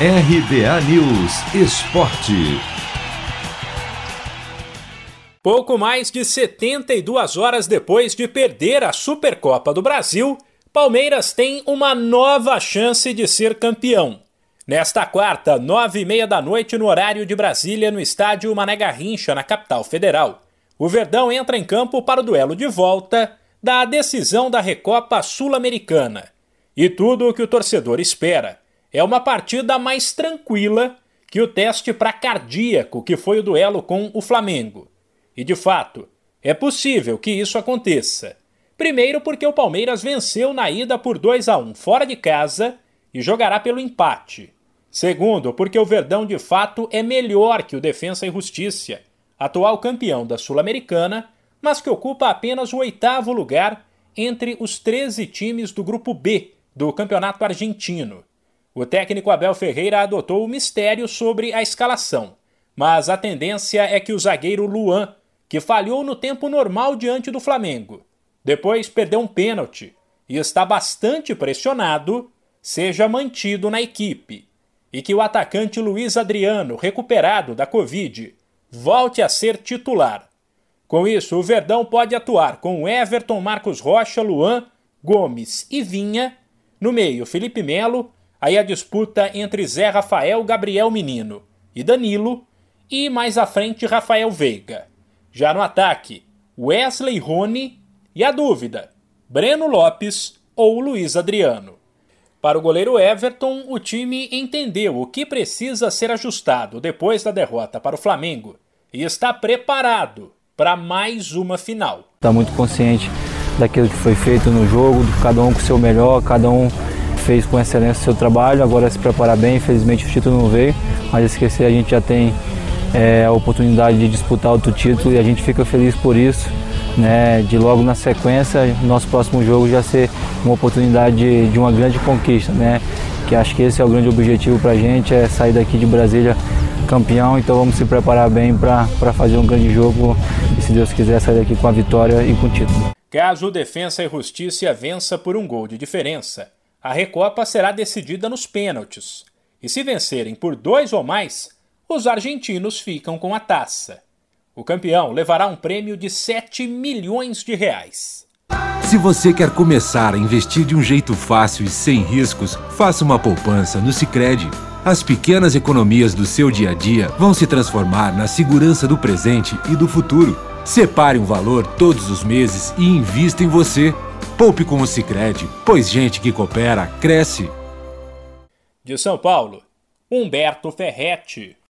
RBA News Esporte. Pouco mais de 72 horas depois de perder a Supercopa do Brasil, Palmeiras tem uma nova chance de ser campeão. Nesta quarta, nove e meia da noite, no horário de Brasília, no estádio Mané Garrincha, na capital federal, o Verdão entra em campo para o duelo de volta da decisão da Recopa Sul-Americana. E tudo o que o torcedor espera é uma partida mais tranquila que o teste para cardíaco que foi o duelo com o Flamengo. E de fato, é possível que isso aconteça. Primeiro, porque o Palmeiras venceu na ida por 2 a 1 fora de casa e jogará pelo empate. Segundo, porque o Verdão de fato é melhor que o Defensa e Justiça, atual campeão da Sul-Americana, mas que ocupa apenas o oitavo lugar entre os 13 times do grupo B do Campeonato Argentino. O técnico Abel Ferreira adotou o mistério sobre a escalação, mas a tendência é que o zagueiro Luan, que falhou no tempo normal diante do Flamengo, depois perdeu um pênalti e está bastante pressionado, seja mantido na equipe, e que o atacante Luiz Adriano, recuperado da Covid, volte a ser titular. Com isso, o Verdão pode atuar com Everton, Marcos Rocha, Luan, Gomes e Vinha, no meio Felipe Melo, Aí a disputa entre Zé Rafael, Gabriel Menino e Danilo, e mais à frente Rafael Veiga. Já no ataque, Wesley Rony e a dúvida: Breno Lopes ou Luiz Adriano. Para o goleiro Everton, o time entendeu o que precisa ser ajustado depois da derrota para o Flamengo e está preparado para mais uma final. Está muito consciente daquilo que foi feito no jogo, cada um com o seu melhor, cada um fez com excelência o seu trabalho, agora é se preparar bem, infelizmente o título não veio, mas esquecer a gente já tem é, a oportunidade de disputar outro título e a gente fica feliz por isso, né, de logo na sequência, nosso próximo jogo já ser uma oportunidade de, de uma grande conquista, né, que acho que esse é o grande objetivo para a gente, é sair daqui de Brasília campeão, então vamos se preparar bem para fazer um grande jogo e se Deus quiser sair daqui com a vitória e com o título. Caso Defensa e Justiça vença por um gol de diferença, a Recopa será decidida nos pênaltis. E se vencerem por dois ou mais, os argentinos ficam com a taça. O campeão levará um prêmio de 7 milhões de reais. Se você quer começar a investir de um jeito fácil e sem riscos, faça uma poupança no Sicredi. As pequenas economias do seu dia a dia vão se transformar na segurança do presente e do futuro. Separe um valor todos os meses e invista em você. Poupe com o Sicredi, pois gente que coopera cresce. De São Paulo, Humberto Ferretti.